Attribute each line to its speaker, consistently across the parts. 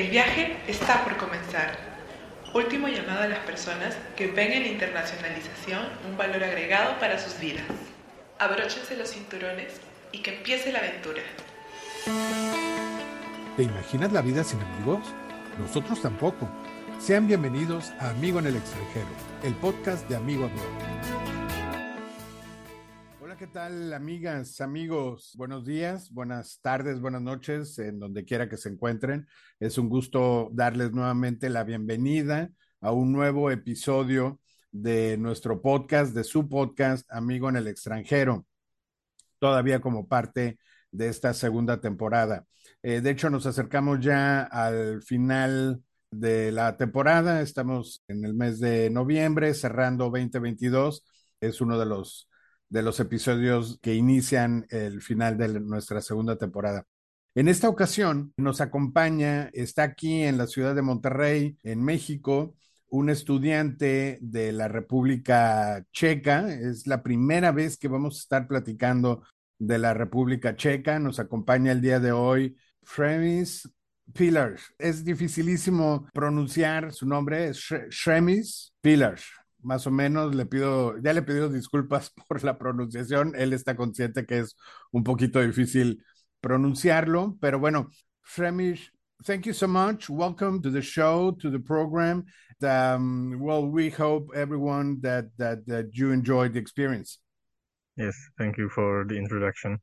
Speaker 1: El viaje está por comenzar. Último llamado a las personas que ven en la internacionalización un valor agregado para sus vidas. Abróchense los cinturones y que empiece la aventura.
Speaker 2: ¿Te imaginas la vida sin amigos? Nosotros tampoco. Sean bienvenidos a Amigo en el extranjero, el podcast de Amigo Abroad. ¿Qué tal amigas, amigos? Buenos días, buenas tardes, buenas noches, en donde quiera que se encuentren. Es un gusto darles nuevamente la bienvenida a un nuevo episodio de nuestro podcast, de su podcast, Amigo en el extranjero, todavía como parte de esta segunda temporada. Eh, de hecho, nos acercamos ya al final de la temporada. Estamos en el mes de noviembre, cerrando 2022. Es uno de los, de los episodios que inician el final de nuestra segunda temporada. En esta ocasión nos acompaña, está aquí en la ciudad de Monterrey, en México, un estudiante de la República Checa. Es la primera vez que vamos a estar platicando de la República Checa. Nos acompaña el día de hoy Fremis Pillars. Es dificilísimo pronunciar su nombre, Shremis Pillars. Más o menos le pido, ya le he pedido disculpas por la pronunciación. Él está consciente que es un poquito difícil pronunciarlo, pero bueno, Shremis, thank you so much. Welcome to the show, to the program. Um, well, we hope everyone that, that that you enjoyed the experience.
Speaker 3: Yes, thank you for the introduction.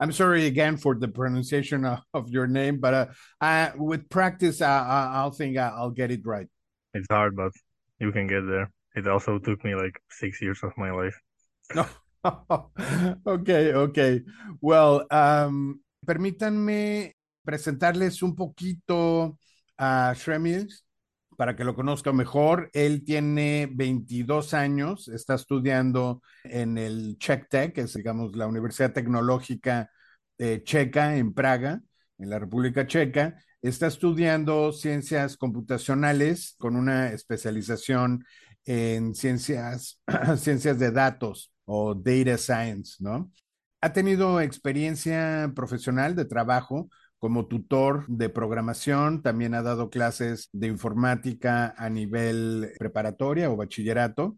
Speaker 2: I'm sorry again for the pronunciation of, of your name, but uh, I, with practice, I, I, I'll think I'll get it right.
Speaker 3: It's hard, but you can get there. It also took me like six years of my life.
Speaker 2: No. okay, okay. Well, um, permítanme presentarles un poquito a Shremils para que lo conozca mejor. Él tiene 22 años, está estudiando en el Czech Tech, que es, digamos, la Universidad Tecnológica eh, Checa en Praga, en la República Checa. Está estudiando ciencias computacionales con una especialización en ciencias, ciencias de datos o data science, ¿no? Ha tenido experiencia profesional de trabajo como tutor de programación, también ha dado clases de informática a nivel preparatoria o bachillerato.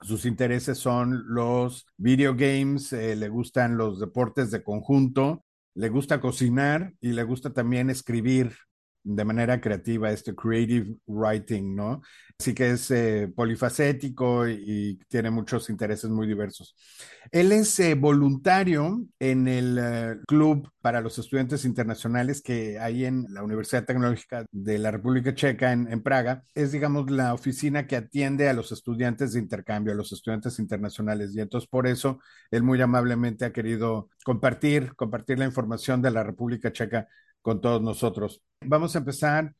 Speaker 2: Sus intereses son los video games, eh, le gustan los deportes de conjunto, le gusta cocinar y le gusta también escribir de manera creativa, este creative writing, ¿no? Así que es eh, polifacético y, tiene muchos intereses muy diversos. Él es eh, voluntario en el uh, Club para los Estudiantes Internacionales que hay en la Universidad Tecnológica de la República Checa en, en, Praga. Es, digamos, la oficina que atiende a los estudiantes de intercambio, a los estudiantes internacionales. Y entonces por eso él muy amablemente ha querido compartir, compartir la información de la República Checa con todos nosotros. Vamos a empezar.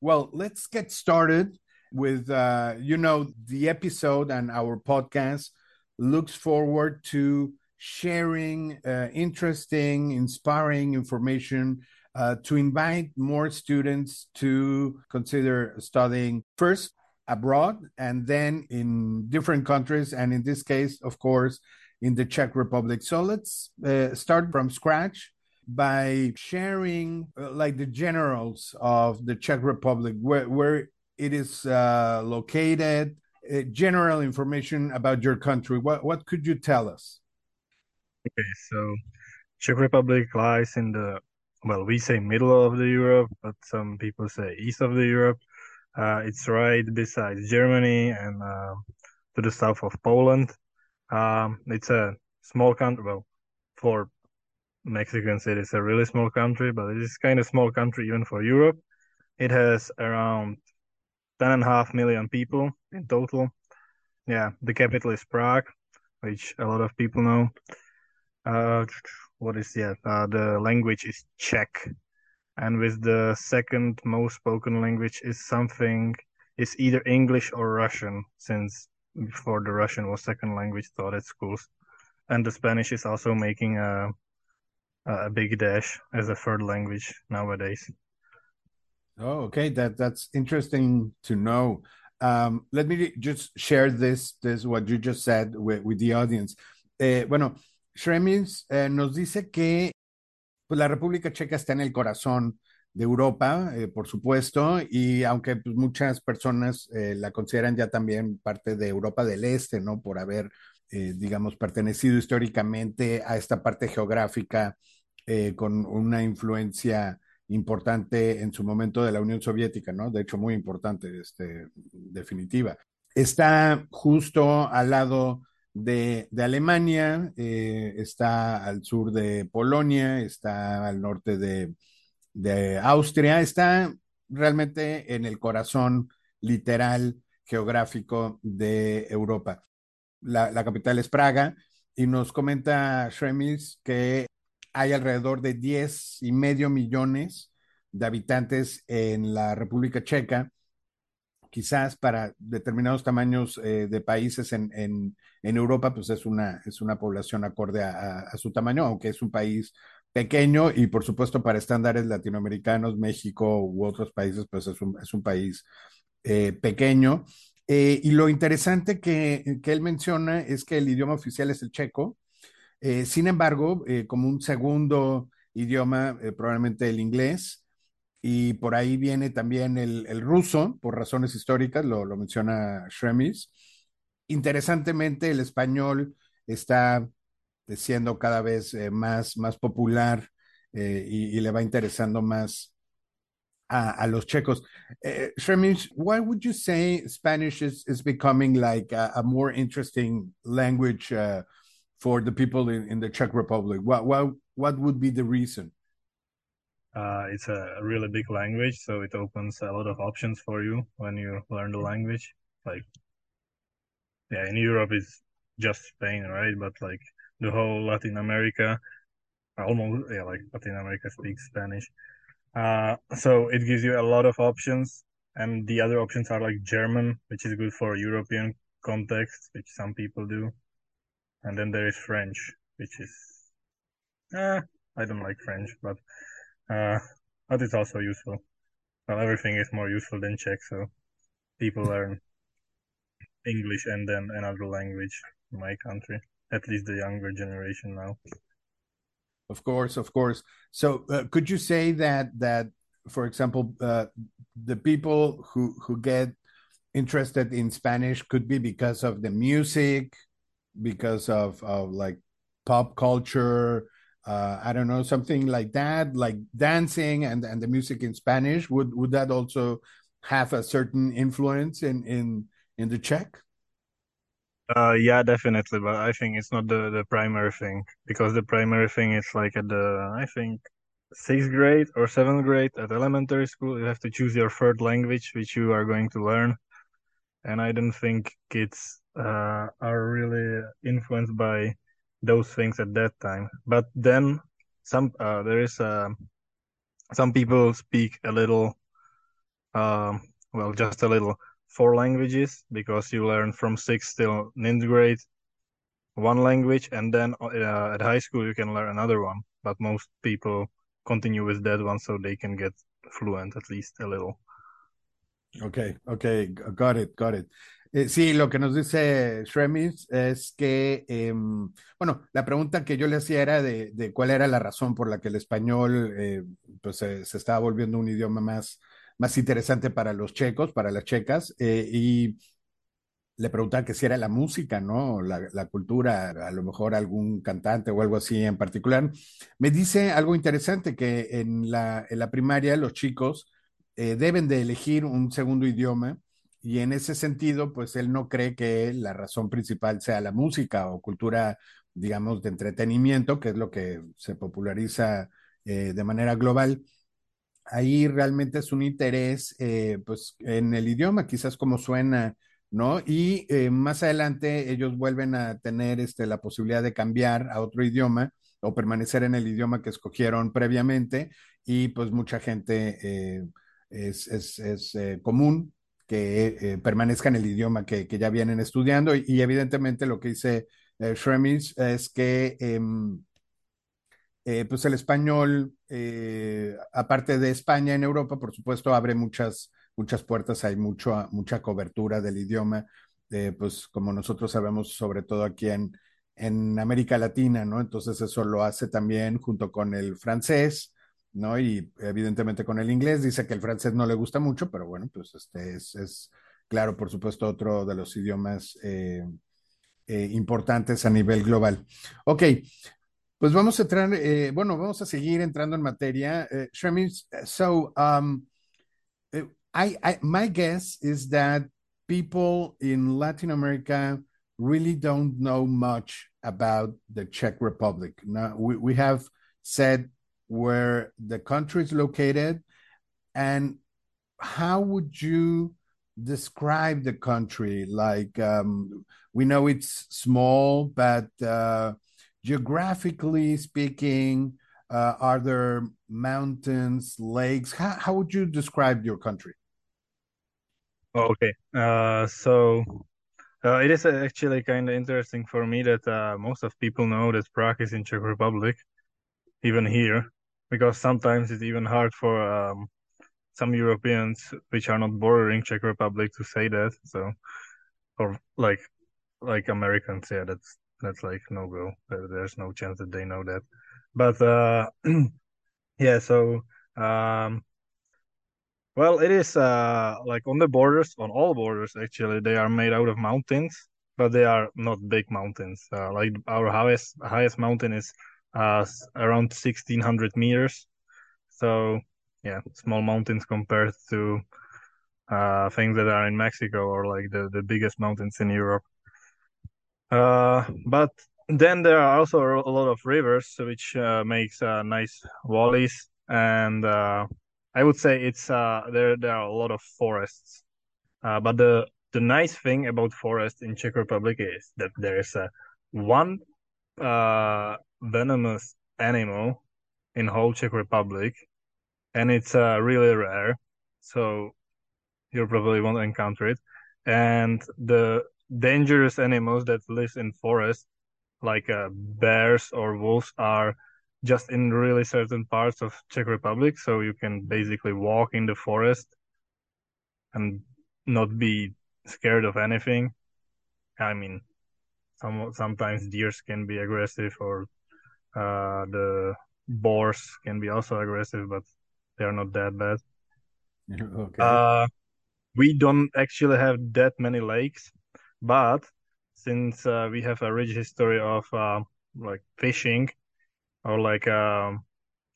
Speaker 2: Well, let's get started with, uh, you know, the episode and our podcast looks forward to sharing uh, interesting, inspiring information uh, to invite more students to consider studying first abroad and then in different countries. And in this case, of course, in the Czech Republic. So let's uh, start from scratch by sharing uh, like the generals of the Czech Republic, where, where it is uh, located, uh, general information about your country. What what could you tell us?
Speaker 3: Okay, so Czech Republic lies in the well, we say middle of the Europe, but some people say east of the Europe. Uh, it's right beside Germany and uh, to the south of Poland. Um, it's a small country. Well, for Mexicans, is a really small country, but it is kind of small country even for Europe. It has around ten and a half million people in total. Yeah, the capital is Prague, which a lot of people know. Uh, what is that? Uh, the language is Czech, and with the second most spoken language is something is either English or Russian, since before the Russian was second language taught at schools, and the Spanish is also making a a big dash as a third language nowadays.
Speaker 2: Oh, okay. That that's interesting to know. Um, let me just share this this what you just said with, with the audience. Eh, bueno, Shremis eh, nos dice que pues, la República Checa está en el corazón de Europa, eh, por supuesto, y aunque pues, muchas personas la consideran ya también parte de Europa del Este, ¿no? Por haber, digamos, pertenecido históricamente a esta parte geográfica con una influencia importante en su momento de la Unión Soviética, ¿no? De hecho, muy importante, este, definitiva. Está justo al lado de, Alemania, está al sur de Polonia, está al norte de Austria, está realmente en el corazón literal geográfico de Europa. La, la capital es Praga y nos comenta Schremis que hay alrededor de 10 y medio millones de habitantes en la República Checa, quizás para determinados tamaños eh, de países en, en, Europa, pues es una, es una población acorde a, a, su tamaño, aunque es un país pequeño y por supuesto para estándares latinoamericanos, México u otros países, pues es un, es un país eh, pequeño. Eh, y lo interesante que, que, él menciona es que el idioma oficial es el checo. Eh, sin embargo, eh, como un segundo idioma, eh, probablemente el inglés. Y por ahí viene también el, ruso, por razones históricas, lo, menciona Schremis. Interesantemente, el español está siendo cada vez más, más popular y, le va interesando más a, los checos. Shremish, why would you say Spanish is, is becoming like a, a more interesting language uh, for the people in, in the Czech Republic? What, what, what would be the reason?
Speaker 3: Uh, it's a really big language, so it opens a lot of options for you when you learn the language. Like, yeah, in Europe it's just Spain, right? But like the whole Latin America, almost yeah, like Latin America speaks Spanish. Uh, so it gives you a lot of options, and the other options are like German, which is good for European context, which some people do, and then there is French, which is, uh, I don't like French, but uh, but it's also useful. Well, everything is more useful than Czech, so people learn English and then another language in my country at least the younger generation now.
Speaker 2: Of course, of course. So, uh, could you say that that, for example, uh, the people who who get interested in Spanish could be because of the music, because of of like pop culture, uh, I don't know, something like that, like dancing and and the music in Spanish. Would would that also have a certain influence in in in the Czech?
Speaker 3: Uh, yeah, definitely, but I think it's not the the primary thing because the primary thing is like at the I think sixth grade or seventh grade at elementary school you have to choose your third language which you are going to learn, and I don't think kids uh, are really influenced by those things at that time. But then some uh, there is uh, some people speak a little, um, well, just a little four languages because you learn from sixth till ninth grade one language and then uh, at high school you can learn another one but most people continue with that one so they can get fluent at least a little
Speaker 2: okay okay got it got it eh, sí, lo que nos dice Shremis es que, eh, bueno, la pregunta que yo le hacía era de, de, cuál era la razón por la que el español eh, pues, se, se estaba volviendo un idioma más, más interesante para los checos, para las checas, eh, y le preguntaba que si era la música, ¿no? La, la, cultura, a lo mejor algún cantante o algo así en particular. Me dice algo interesante, que en la, en la primaria los chicos eh, deben de elegir un segundo idioma y en ese sentido, pues él no cree que la razón principal sea la música o cultura, digamos, de entretenimiento, que es lo que se populariza eh, de manera global, ahí realmente es un interés eh, pues en el idioma, quizás como suena, ¿no? Y eh, más adelante ellos vuelven a tener este, la posibilidad de cambiar a otro idioma o permanecer en el idioma que escogieron previamente y pues mucha gente eh, es, es, es eh, común que eh, permanezca en el idioma que, que, ya vienen estudiando y, evidentemente lo que dice Shremis es que em, eh, pues el español, eh, aparte de España en Europa, por supuesto, abre muchas, muchas puertas, hay mucho, mucha cobertura del idioma, eh, pues como nosotros sabemos, sobre todo aquí en, en América Latina, ¿no? Entonces eso lo hace también junto con el francés, ¿no? Y evidentemente con el inglés dice que el francés no le gusta mucho, pero bueno, pues este es, claro, por supuesto, otro de los idiomas eh, eh, importantes a nivel global. Ok, pues vamos a entrar, eh, bueno, vamos a seguir entrando en materia. So um, I, I, my guess is that people in Latin America really don't know much about the Czech Republic. Now, we have said where the country is located and how would you describe the country? Like um, we know it's small but uh, geographically speaking uh, are there mountains lakes? How, how would you describe your country?
Speaker 3: Okay. Uh, so uh, it is actually kind of interesting for me that uh, most of people know that prague is in czech republic even here because sometimes it's even hard for um, some Europeans which are not bordering Czech Republic to say that. So, or like like Americans, yeah, that's that's like no go. There's no chance that they know that. But uh, yeah, so um, well, it is uh like on the borders, on all borders actually, they are made out of mountains, but they are not big mountains. Uh, like our highest highest mountain is uh around 1600 meters. So yeah, small mountains compared to uh, things that are in Mexico or like the, the biggest mountains in Europe. Uh, but then there are also a lot of rivers, which uh, makes uh, nice valleys, and uh, I would say it's there. There are a lot of forests. But the the nice thing about forest in Czech Republic is that there is a one uh, venomous animal in whole Czech Republic, and it's uh, really rare. So you probably won't encounter it. And the dangerous animals that live in forests, like uh, bears or wolves, are just in really certain parts of Czech Republic. So you can basically walk in the forest and not be scared of anything. I mean, some sometimes deers can be aggressive, or uh, the boars can be also aggressive, but they're not that bad.
Speaker 2: okay.
Speaker 3: Uh, we don't actually have that many lakes, but since uh, we have a rich history of uh, like fishing or like um,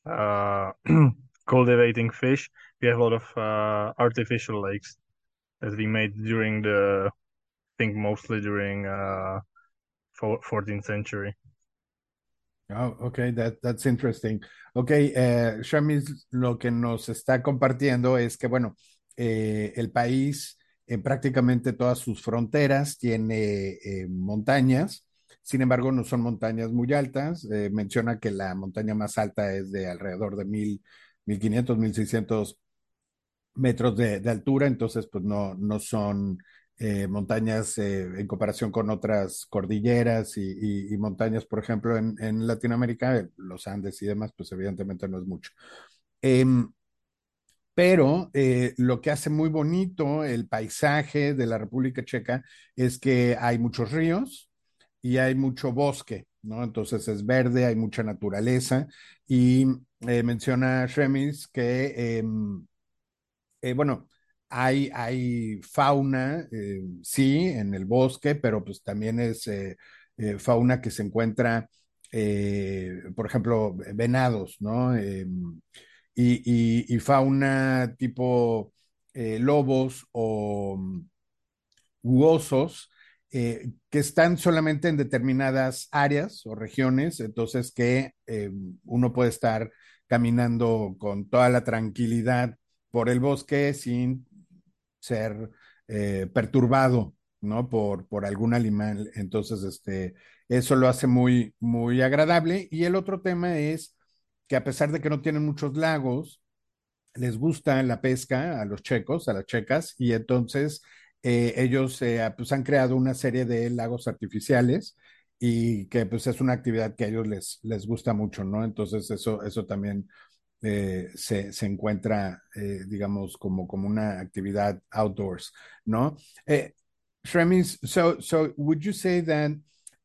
Speaker 3: uh, cultivating fish, we have a lot of uh, artificial lakes that we made during the, I think mostly during 14th uh, century.
Speaker 2: Oh, okay, that, that's interesting. Ok, eh, Shamis lo que nos está compartiendo es que, bueno, eh, el país en prácticamente todas sus fronteras tiene eh, montañas, sin embargo, no son montañas muy altas. Eh, menciona que la montaña más alta es de alrededor de mil, mil quinientos, mil seiscientos metros de, de, altura, entonces, pues no, no son eh, montañas eh, en comparación con otras cordilleras y, y, y montañas, por ejemplo, en, en, Latinoamérica, los Andes y demás, pues evidentemente no es mucho. Eh, pero eh, lo que hace muy bonito el paisaje de la República Checa es que hay muchos ríos y hay mucho bosque, ¿no? Entonces es verde, hay mucha naturaleza y eh, menciona Shemis que, em, eh, bueno, hay, hay fauna, eh, sí, en el bosque, pero pues también es eh, eh, fauna que se encuentra, por ejemplo, venados, ¿no? Y, fauna tipo lobos o u osos que están solamente en determinadas áreas o regiones, entonces que uno puede estar caminando con toda la tranquilidad por el bosque sin ser eh, perturbado, ¿no? Por, por algún animal. Entonces, este, eso lo hace muy, muy agradable. Y el otro tema es que a pesar de que no tienen muchos lagos, les gusta la pesca a los checos, a las checas, y entonces eh, ellos eh, pues han creado una serie de lagos artificiales y que pues es una actividad que a ellos les, les gusta mucho, ¿no? Entonces eso, eso también eh, se, se, encuentra, eh, digamos, como, como una actividad outdoors, ¿no? Eh, Shremis, so, so would you say that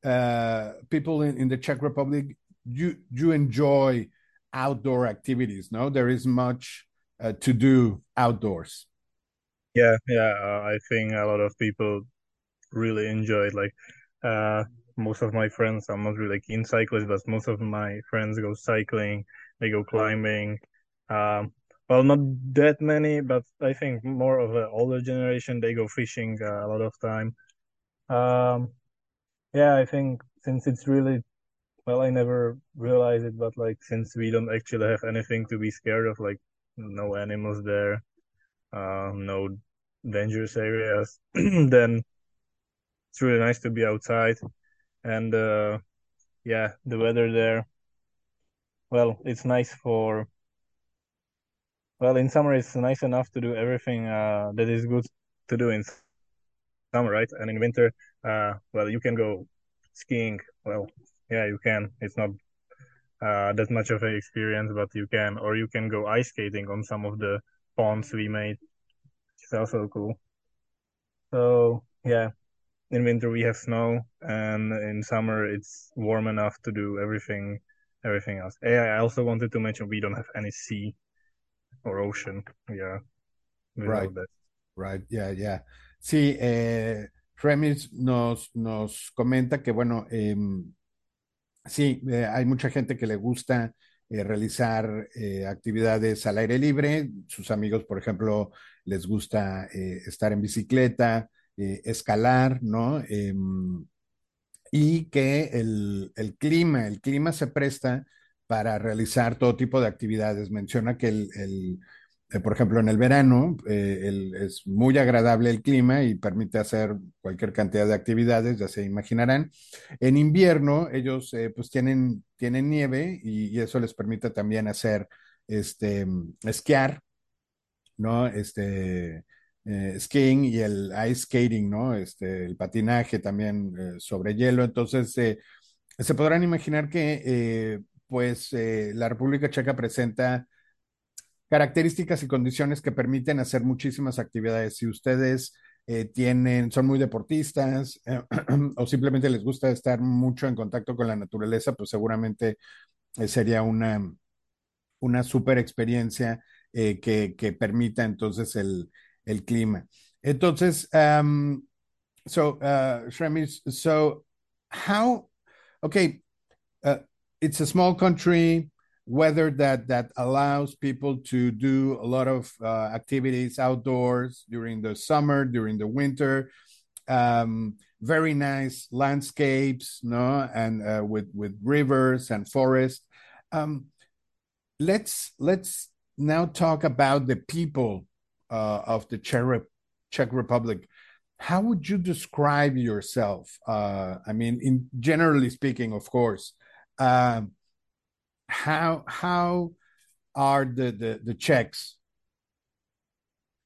Speaker 2: uh, people in, in, the Czech Republic, you, you enjoy outdoor activities. No, there is much uh, to do outdoors.
Speaker 3: Yeah, yeah. Uh, I think a lot of people really enjoy it. Like, uh, most of my friends, I'm not really keen cyclists, but most of my friends go cycling, they go climbing. Um, well, not that many, but I think more of the older generation, they go fishing uh, a lot of time. Um, yeah, I think since it's really, well, I never realized it, but like since we don't actually have anything to be scared of, like no animals there, uh, no dangerous areas, then it's really nice to be outside. And uh, yeah, the weather there, well, it's nice for well, in summer it's nice enough to do everything uh, that is good to do in summer, right? And in winter, uh, well, you can go skiing. Well, yeah, you can. It's not uh, that much of an experience, but you can, or you can go ice skating on some of the ponds we made. It's also cool. So yeah, in winter we have snow, and in summer it's warm enough to do everything, everything else. I also wanted to mention we don't have any sea or ocean. Yeah.
Speaker 2: Right. Right. Yeah, yeah. Sí, eh, Remis nos, nos comenta que, bueno, eh, sí, eh, hay mucha gente que le gusta eh, realizar eh, actividades al aire libre. Sus amigos, por ejemplo, les gusta eh, estar en bicicleta, escalar, ¿no? Y que el, el clima, el clima se presta para realizar todo tipo de actividades. Menciona que el, el eh, por ejemplo, en el verano eh, el, es muy agradable el clima y permite hacer cualquier cantidad de actividades, ya se imaginarán. En invierno ellos eh, pues tienen, tienen nieve y, y, eso les permite también hacer este, esquiar, ¿no? Este, eh, skiing y el ice skating, ¿no? Este, el patinaje también eh, sobre hielo. Entonces, eh, se podrán imaginar que pues eh, la República Checa presenta características y condiciones que permiten hacer muchísimas actividades. Si ustedes tienen, son muy deportistas o simplemente les gusta estar mucho en contacto con la naturaleza, pues seguramente sería una, una super experiencia que, que, permita entonces el, el clima. Entonces, um, so, uh, so how, okay, uh, it's a small country, weather that that allows people to do a lot of uh, activities outdoors during the summer, during the winter. Um, very nice landscapes, no, and uh, with with rivers and forest. Um, let's let's now talk about the people uh, of the Czech, Republic. How would you describe yourself? Uh, I mean, in generally speaking, of course. Um, how how are the the, the Czechs?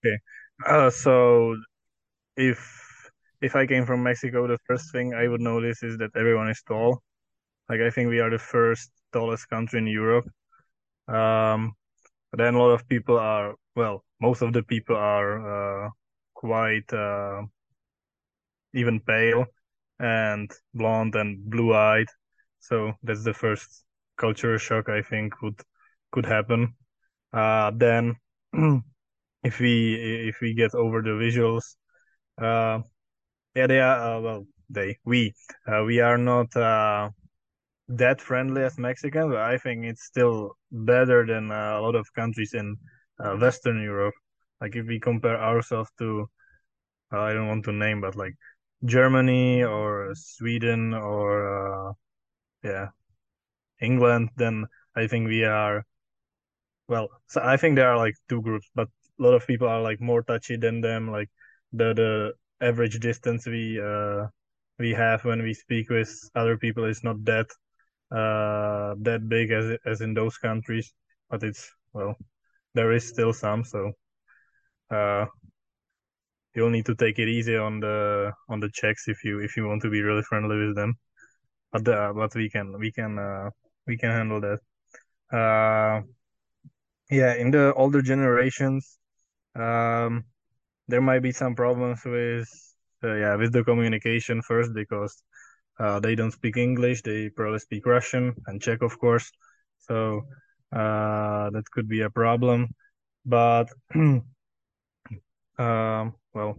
Speaker 3: Okay, uh, so if if I came from Mexico, the first thing I would notice is that everyone is tall. Like I think we are the first tallest country in Europe. Um, but then a lot of people are well, most of the people are uh, quite uh, even pale and blonde and blue eyed. So that's the first culture shock I think would could happen. Uh, then if we if we get over the visuals, uh, yeah, they are uh, well they we uh, we are not uh, that friendly as Mexicans, but I think it's still better than uh, a lot of countries in Western Europe. Like if we compare ourselves to, I don't want to name, but like Germany or Sweden or yeah England, then I think we are well, so I think there are like two groups, but a lot of people are like more touchy than them. Like the the average distance we uh we have when we speak with other people is not that uh that big as as in those countries, but it's well, there is still some. So uh, you'll need to take it easy on the on the Czechs if you if you want to be really friendly with them. But uh, but we can we can uh we can handle that. Uh, yeah, in the older generations, um, there might be some problems with uh, yeah with the communication first because uh, they don't speak English. They probably speak Russian and Czech, of course. So uh, that could be a problem. But um, well,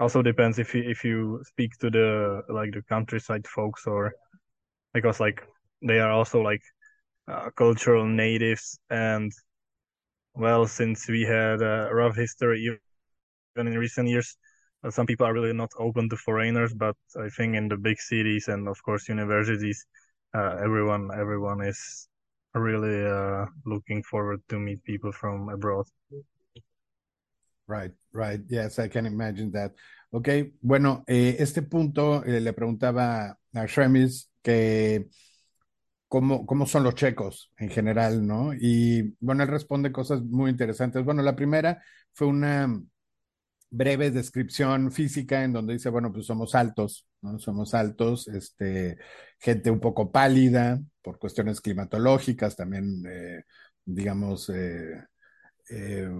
Speaker 3: also depends if you if you speak to the like the countryside folks or because like they are also like uh, cultural natives and well since we had a rough history even in recent years some people are really not open to foreigners but i think in the big cities and of course universities uh, everyone everyone is really uh, looking forward to meet people from abroad
Speaker 2: Right, right. Yes, I can imagine that. Ok, bueno, eh, este punto eh, le preguntaba a Shremis que cómo, cómo son los checos en general, ¿no? Y bueno, él responde cosas muy interesantes. Bueno, la primera fue una breve descripción física en donde dice, bueno, pues somos altos, ¿no? Somos altos, este, gente un poco pálida por cuestiones climatológicas, también, eh, digamos, eh, eh,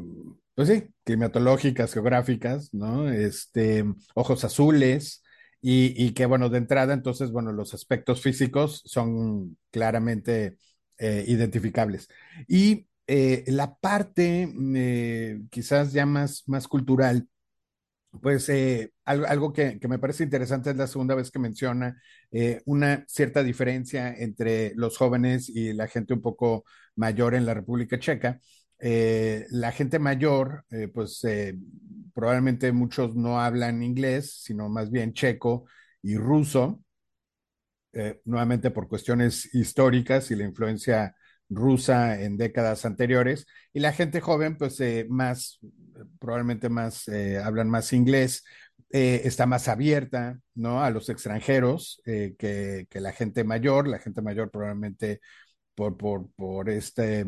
Speaker 2: pues sí, climatológicas, geográficas, ¿no? Este, ojos azules y, y, que, bueno, de entrada, entonces, bueno, los aspectos físicos son claramente identificables. Y la parte quizás ya más, más cultural, pues eh, algo, que, me parece interesante es la segunda vez que menciona eh, una cierta diferencia entre los jóvenes y la gente un poco mayor en la República Checa. Eh, la gente mayor, pues probablemente muchos no hablan inglés, sino más bien checo y ruso, nuevamente por cuestiones históricas y la influencia rusa en décadas anteriores. Y la gente joven, pues eh, más, probablemente más, eh, hablan más inglés, está más abierta, ¿no? A los extranjeros que, que, la gente mayor. La gente mayor probablemente por, por, por este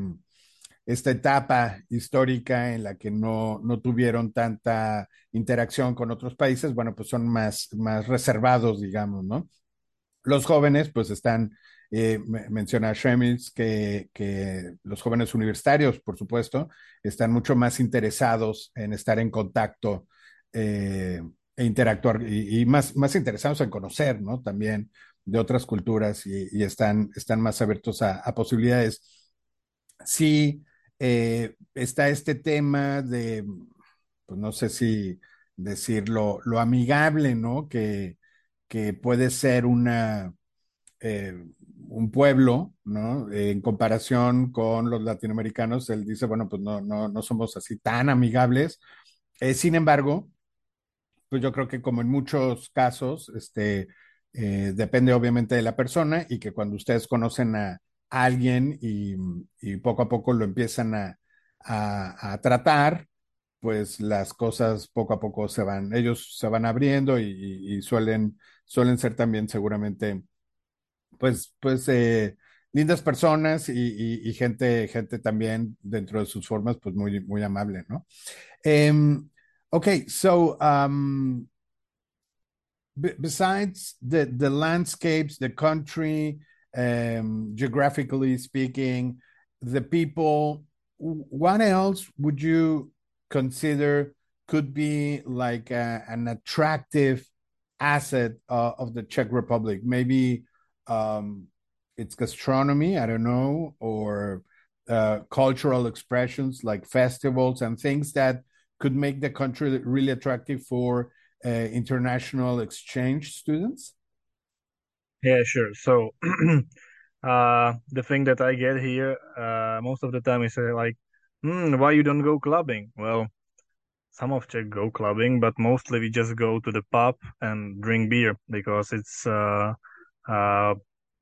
Speaker 2: esta etapa histórica en la que no, no, tuvieron tanta interacción con otros países, bueno, pues son más, más reservados, digamos, ¿no? Los jóvenes, pues están, eh, menciona Schremitz, que, los jóvenes universitarios, por supuesto, están mucho más interesados en estar en contacto eh, e interactuar y, más, más interesados en conocer, ¿no? También de otras culturas y, y están, están más abiertos a, a posibilidades. Sí, eh, está este tema de, pues no sé si decirlo, lo amigable, ¿no? Que, que puede ser una, eh, un pueblo, ¿no? Eh, en comparación con los latinoamericanos, él dice, bueno, pues no, no, no somos así tan amigables. Eh, sin embargo, pues yo creo que como en muchos casos, este, depende obviamente de la persona y que cuando ustedes conocen a, alguien y, y, poco a poco lo empiezan a, a, tratar, pues las cosas poco a poco se van, ellos se van abriendo y, y, y suelen, suelen ser también seguramente, pues, pues, eh, lindas personas y, gente, gente también dentro de sus formas, pues muy, muy amable, ¿no? Um, okay, so, um, besides the, the landscapes, the country, um, geographically speaking, the people. What else would you consider could be like a, an attractive asset uh, of the Czech Republic? Maybe um, it's gastronomy, I don't know, or uh, cultural expressions like festivals and things that could make the country really attractive for uh, international exchange students?
Speaker 3: Yeah, sure. So, uh, the thing that I get here, uh, most of the time is uh, like, hmm, why you don't go clubbing? Well, some of Czech go clubbing, but mostly we just go to the pub and drink beer because it's uh, uh,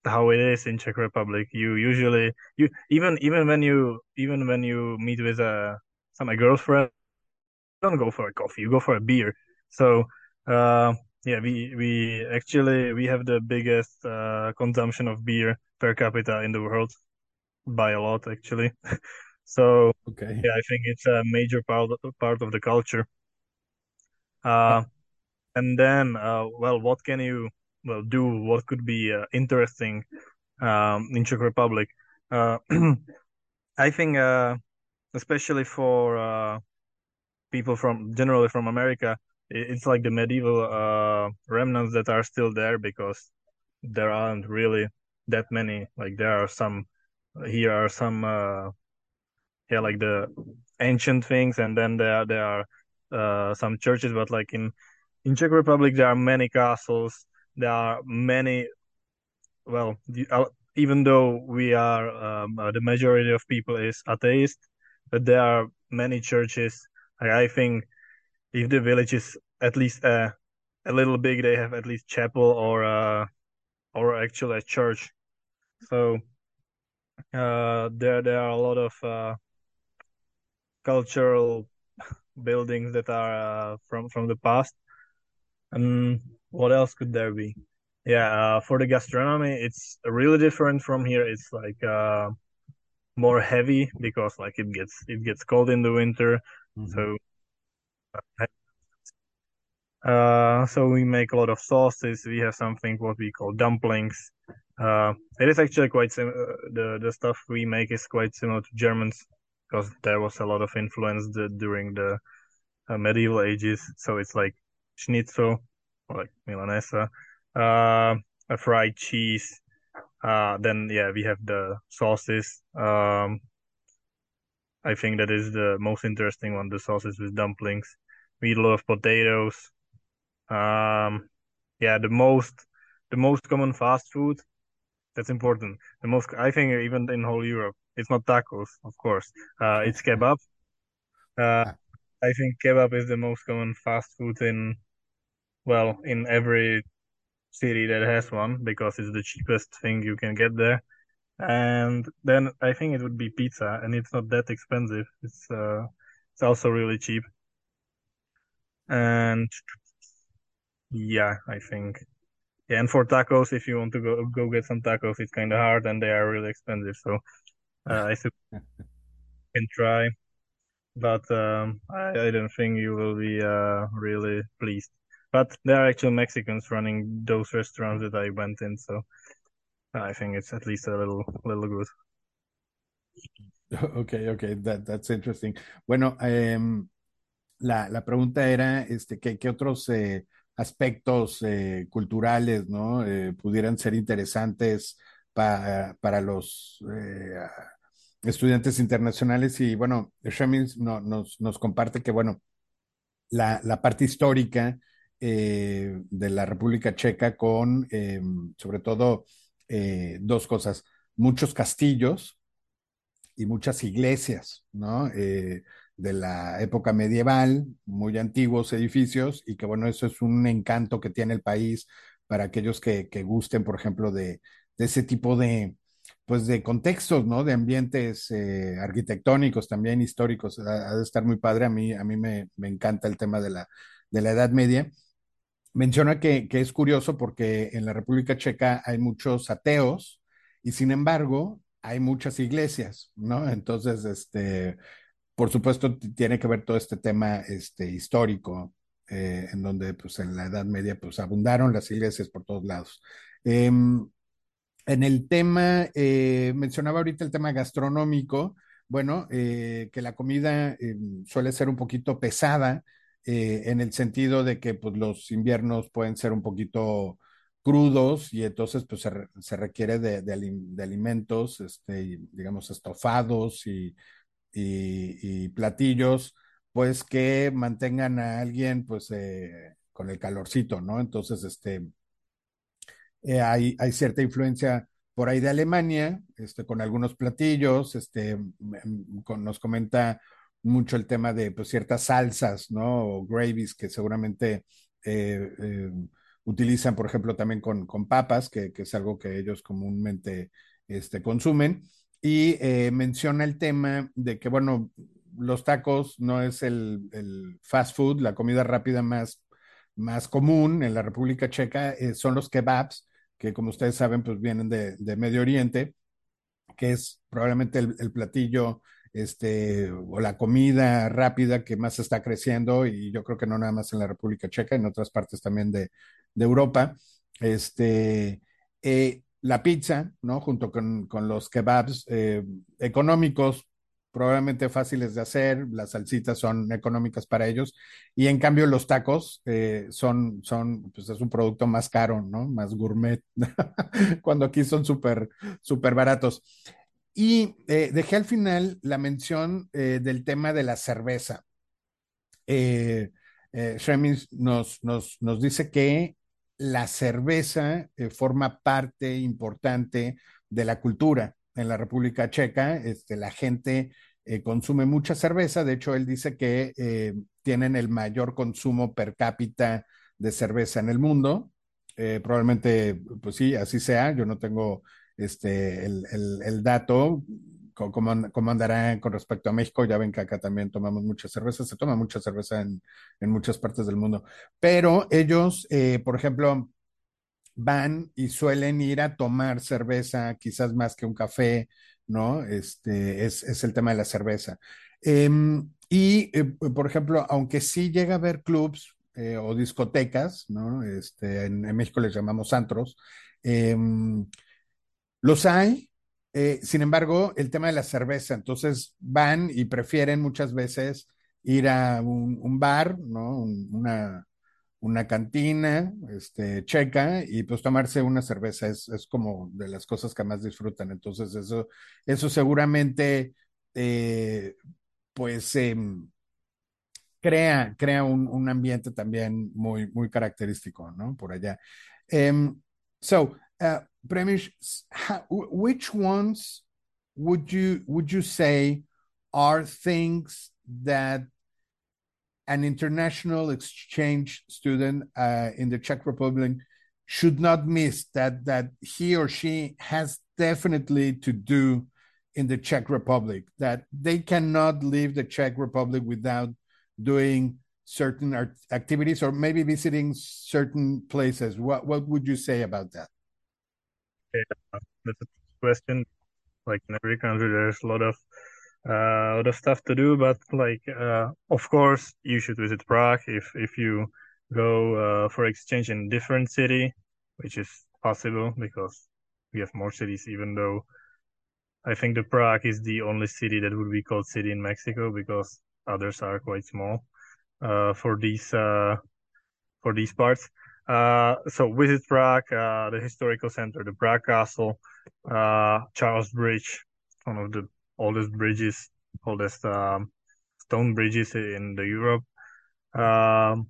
Speaker 3: how it is in Czech Republic. You usually you even even when you even when you meet with a some a girlfriend, don't go for a coffee. You go for a beer. So uh, yeah, we we actually we have the biggest uh, consumption of beer per capita in the world by a lot actually. so
Speaker 2: okay.
Speaker 3: yeah, I think it's a major part part of the culture. Uh, and then uh, well, what can you well do? What could be uh, interesting um, in Czech Republic? Uh, I think uh, especially for uh, people from generally from America it's like the medieval uh, remnants that are still there because there aren't really that many. Like there are some here are some uh, yeah like the ancient things, and then there there are some churches. But like in in Czech Republic, there are many castles. There are many. Well, uh, even though we are um, uh, the majority of people is atheist, but there are many churches. I think if the village is at least a a little big, they have at least chapel or uh or actually a church. So uh, there there are a lot of uh, cultural buildings that are uh, from from the past. And what else could there be? Yeah, uh, for the gastronomy, it's really different from here. It's like uh, more heavy because like it gets it gets cold in the winter.
Speaker 2: Ujú.
Speaker 3: So uh, so we make a lot of sauces. We have something what we call dumplings. Uh, it is actually quite sim- uh, the the stuff we make is quite similar to Germans because there was a lot of influence the, during the uh, medieval ages. So it's like schnitzel like milanesa, uh, a fried cheese. Uh, then yeah, we have the sauces. Um, I think that is the most interesting one, the sauces with dumplings. We eat a lot of potatoes. Um, yeah, the most the most common fast food. That's important. The most I think even in whole Europe, it's not tacos, of course. Uh, it's kebab. Uh, I think kebab is the most common fast food in well in every city that has one because it's the cheapest thing you can get there. And then I think it would be pizza, and it's not that expensive. It's uh, it's also really cheap. And yeah, I think yeah. And for tacos, if you want to go go get some tacos, it's kind of hard, and they are really expensive. So uh, I suppose you can try, but um, I, I don't think you will be uh, really pleased. But there are actually Mexicans running those restaurants that I went in, so I think it's at least a little little good.
Speaker 2: Ok, ok, that- that's interesting. Bueno, em, la, la pregunta era, este, ¿qué, qué otros eh, aspectos eh, culturales, ¿no? eh, pudieran ser interesantes pa- para los eh, estudiantes internacionales? Y bueno, Shamil no- nos, nos comparte que, bueno, la, la parte histórica eh, de la República Checa con, eh, sobre todo, eh, dos cosas, muchos castillos y muchas iglesias, ¿no? De la época medieval, muy antiguos edificios, y que bueno, eso es un encanto que tiene el país para aquellos que, gusten, por ejemplo, de, de, ese tipo de, pues de contextos, ¿no? De ambientes arquitectónicos, también históricos. Ha, ha, de estar muy padre. A mí, a mí me, me encanta el tema de la, de la Edad Media. Menciona que, que es curioso porque en la República Checa hay muchos ateos y sin embargo hay muchas iglesias, ¿no? Entonces, este, por supuesto, tiene que ver todo este tema este, histórico, eh, en donde pues en la Edad Media pues abundaron las iglesias por todos lados. Eh, en el tema, eh, mencionaba ahorita el tema gastronómico, bueno, eh, que la comida eh, suele ser un poquito pesada, eh, en el sentido de que pues, los inviernos pueden ser un poquito crudos y entonces pues se, requiere de, alimentos, este, digamos, estofados y, y, platillos, pues que mantengan a alguien pues eh, con el calorcito, ¿no? Entonces, este, eh, hay, hay, cierta influencia por ahí de Alemania, este, con algunos platillos, este, nos comenta mucho el tema de pues, ciertas salsas, ¿no? O gravies que seguramente eh, eh, utilizan, por ejemplo, también con, con papas, que, que, es algo que ellos comúnmente este, consumen. Y eh, menciona el tema de que, bueno, los tacos no es el, el fast food, la comida rápida más, más común en la República Checa, eh, son los kebabs, que como ustedes saben, pues vienen de, de Medio Oriente, que es probablemente el, el, platillo este, o la comida rápida que más está creciendo, y yo creo que no nada más en la República Checa, en otras partes también de, Europa. Este, eh, la pizza, ¿no? Junto con, con los kebabs eh, económicos, probablemente fáciles de hacer, las salsitas son económicas para ellos, y en cambio los tacos eh, son, son, pues es un producto más caro, ¿no? Más gourmet, cuando aquí son súper, súper baratos. Y eh, dejé al final la mención eh, del tema de la cerveza. Eh, eh, nos, nos, nos, dice que la cerveza forma parte importante de la cultura en la República Checa. Este, la gente consume mucha cerveza. De hecho, él dice que tienen el mayor consumo per cápita de cerveza en el mundo. Probablemente, pues sí, así sea. Yo no tengo este, el, el, el dato. ¿Cómo, ¿Cómo, andará con respecto a México? Ya ven que acá también tomamos mucha cerveza. Se toma mucha cerveza en, en muchas partes del mundo. Pero ellos, eh, por ejemplo, van y suelen ir a tomar cerveza, quizás más que un café, ¿no? Este es, es el tema de la cerveza. Eh, y, eh, por ejemplo, aunque sí llega a haber clubs eh, o discotecas, ¿no? Este, en, en, México les llamamos antros, em, los hay, eh, sin embargo, el tema de la cerveza, entonces van y prefieren muchas veces ir a un, bar, ¿no? Un, una, una cantina este, checa y pues tomarse una cerveza es, es, como de las cosas que más disfrutan. Entonces eso, eso seguramente eh, pues eh, crea, crea un, ambiente también muy, muy característico, ¿no? Por allá. Um, so, uh, Premish, which ones would you, would you say are things that an international exchange student uh, in the Czech Republic should not miss that that he or she has definitely to do in the Czech Republic that they cannot leave the Czech Republic without doing certain activities or maybe visiting certain places? What what would you say about that
Speaker 3: yeah, that's a question like in every country there's a lot of uh, lot of stuff to do, but like, uh, of course, you should visit Prague if if you go uh, for exchange in different city, which is possible because we have more cities. Even though I think the Prague is the only city that would be called city in Mexico because others are quite small uh, for these uh, for these parts. Uh, so visit Prague, uh, the historical center, the Prague Castle, uh, Charles Bridge, one of the oldest bridges, oldest um, stone bridges in the Europe. Um,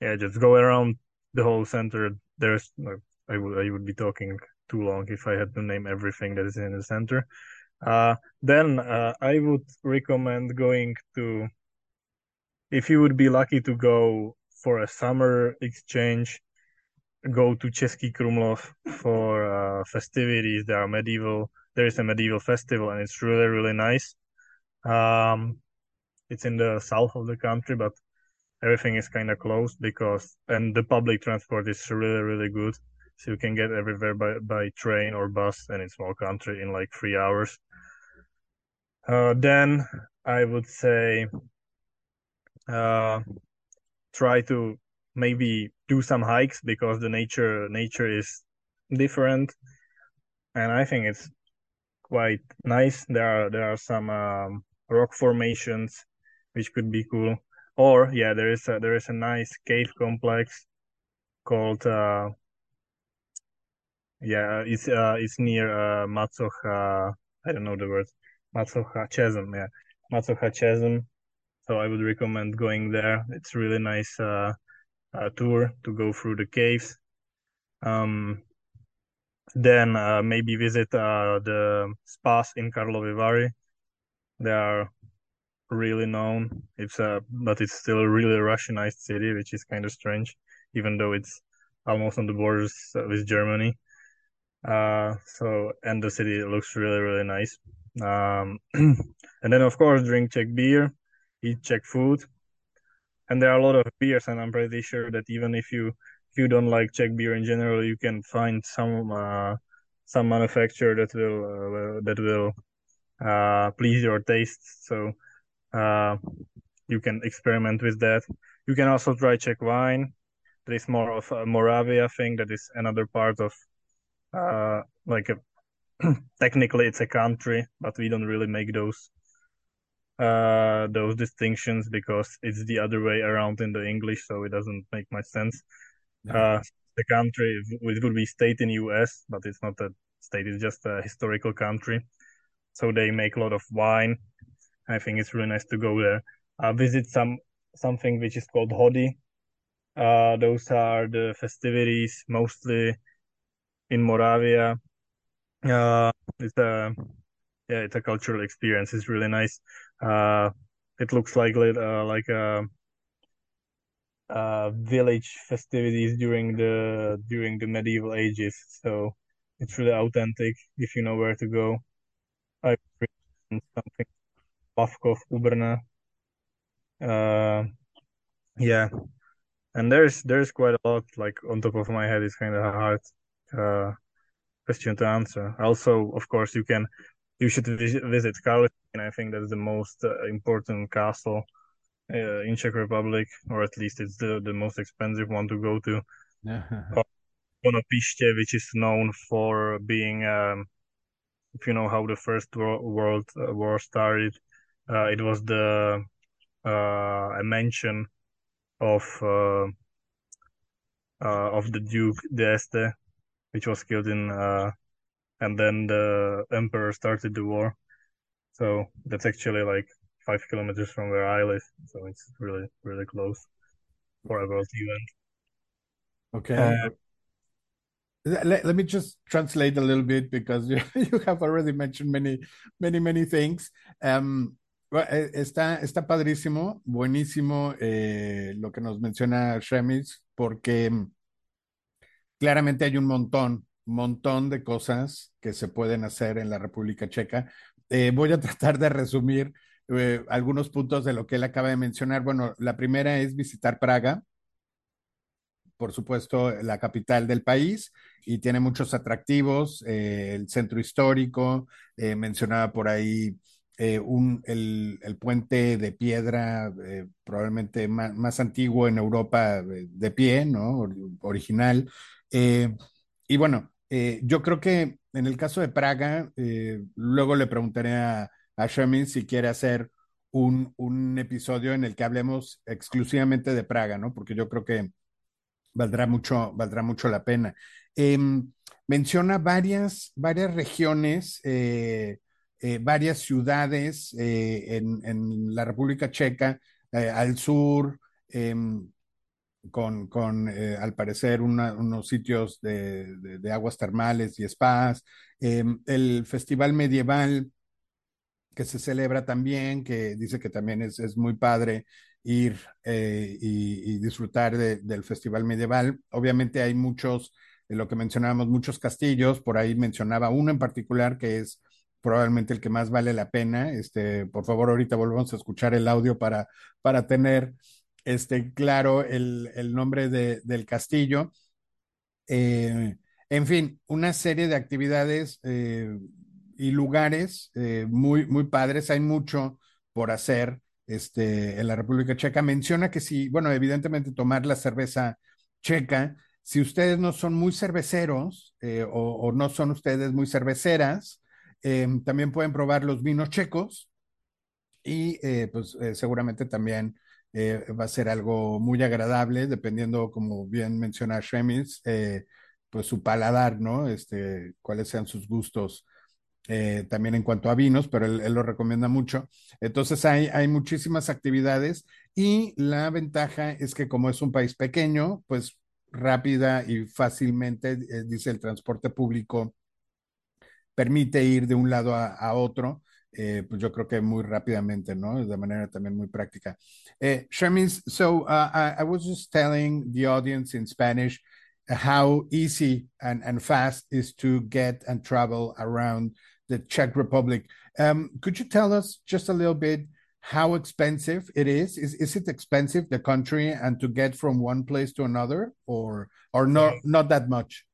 Speaker 3: yeah, just go around the whole center. There's, I would, I would be talking too long if I had to name everything that is in the center. Uh, then uh, I would recommend going to, if you would be lucky to go for a summer exchange, go to Český Krumlov for uh, festivities. There are medieval there is a medieval festival and it's really really nice. Um, it's in the south of the country but everything is kind of closed because and the public transport is really really good. So you can get everywhere by, by train or bus and it's small country in like three hours. Uh, then i would say uh, try to maybe do some hikes because the nature nature is different and i think it's quite nice. There are there are some um, rock formations which could be cool. Or yeah, there is a there is a nice cave complex called uh, yeah, it's uh, it's near uh, Macocha. I don't know the word. Macocha Chasm. Yeah, Macocha Chasm. So I would recommend going there. It's really nice uh, uh, tour to go through the caves. Um, then uh, maybe visit uh, the spas in Karlovy Vary. They are really known. It's a, but it's still a really Russianized city, which is kind of strange, even though it's almost on the borders with Germany. Uh, so and the city looks really really nice. Um, and then of course drink Czech beer, eat Czech food, and there are a lot of beers, and I'm pretty sure that even if you if you don't like Czech beer in general, you can find some uh, some manufacturer that will uh, that will uh, please your taste. So uh, you can experiment with that. You can also try Czech wine. There is more of a Moravia thing. That is another part of uh, like a technically it's a country, but we don't really make those uh, those distinctions because it's the other way around in the English, so it doesn't make much sense. Uh, the country it would be state in US, but it's not a state; it's just a historical country. so they make a lot of wine. I think it's really nice to go there. Uh, visit some something which is called Hody. Uh, those are the festivities mostly in Moravia. Uh, it's a yeah, it's a cultural experience. It's really nice. Uh, it looks like uh, like a, a village festivities during the during the medieval ages. So it's really authentic if you know where to go. I something Pavkov, Ubrna. Uh, yeah, and there's there's quite a lot. Like on top of my head, it's kind of hard uh, question to answer. Also, of course, you can you should visit, Karlštejn. I think that's the most uh, important castle uh, in Czech Republic, or at least it's the, the most expensive one to go to. Konopiště, which is known for being, um, if you know how the First World uh, War started, uh, it was the uh, a mention of uh, of the Duke d'Este, which was killed in and then the emperor started the war. So that's actually like five kilometers from where I live. So it's really, really close for a world event.
Speaker 2: Okay. Uh, let, let me just translate a little bit because you, you have already mentioned many, many, many things. Um, eh, está, está padrísimo, buenísimo eh, lo que nos menciona Shemis, porque claramente hay un montón montón de cosas que se pueden hacer en la República Checa. Eh, voy a tratar de resumir eh, algunos puntos de lo que él acaba de mencionar. Bueno, la primera es visitar Praga, por supuesto, la capital del país, y tiene muchos atractivos, eh, el centro histórico, mencionaba por ahí un, el, puente de piedra, probablemente más, más, antiguo en Europa de pie, ¿no? Original. y bueno, eh, yo creo que en el caso de Praga, eh, luego le preguntaré a, a Shemin si quiere hacer un, episodio en el que hablemos exclusivamente de Praga, ¿no? Porque yo creo que valdrá mucho, valdrá mucho la pena. Eh, menciona varias, varias regiones, eh, varias ciudades en, en, la República Checa, al sur, em, con, con eh, al parecer, unos sitios de, de, de, aguas termales y spas. Eh, el festival medieval que se celebra también, que dice que también es, es muy padre ir eh, y, disfrutar de, del festival medieval. Obviamente hay muchos, lo que mencionábamos, muchos castillos, por ahí mencionaba uno en particular que es probablemente el que más vale la pena. Este, por favor, ahorita volvemos a escuchar el audio para, para tener este, claro el, el nombre de, del castillo. Eh, en fin, una serie de actividades eh, y lugares eh, muy, muy padres. Hay mucho por hacer este, en la República Checa. Menciona que si, bueno, evidentemente tomar la cerveza checa, si ustedes no son muy cerveceros o, o, no son ustedes muy cerveceras, también pueden probar los vinos checos y pues seguramente también eh, va a ser algo muy agradable, dependiendo, como bien menciona Shemis, eh, pues su paladar, ¿no? Este, cuáles sean sus gustos eh, también en cuanto a vinos, pero él, lo recomienda mucho. Entonces hay, hay muchísimas actividades y la ventaja es que como es un país pequeño, pues rápida y fácilmente, dice el transporte público, permite ir de un lado a otro eh, pues yo creo que muy rápidamente, ¿no? De manera también muy práctica. Eh, so uh, I, I, was just telling the audience in Spanish how easy and, and fast is to get and travel around the Czech Republic. Um, could you tell us just a little bit how expensive it is? Is is it expensive the country and to get from one place to another, or or not not that much?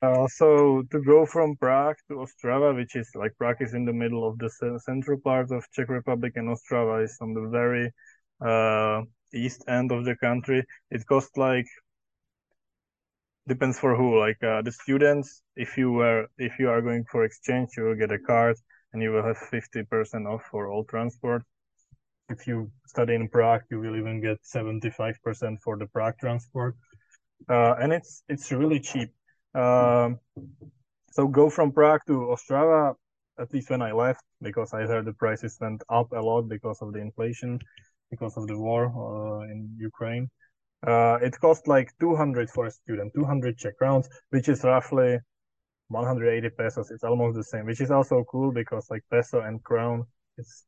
Speaker 3: Uh, so to go from Prague to Ostrava, which is like Prague is in the middle of the central part of Czech Republic, and Ostrava is on the very uh, east end of the country. It costs like depends for who. Like uh, the students, if you were if you are going for exchange, you will get a card and you will have fifty percent off for all transport. If you study in Prague, you will even get seventy five percent for the Prague transport, uh, and it's it's really cheap um, so go from Prague to Ostrava. at least when I left, because I heard the prices went up a lot because of the inflation, because of the war uh, in Ukraine. Uh, it cost like 200 for a student, 200 Czech crowns, which is roughly 180 pesos. It's almost the same, which is also cool because like peso and crown, it's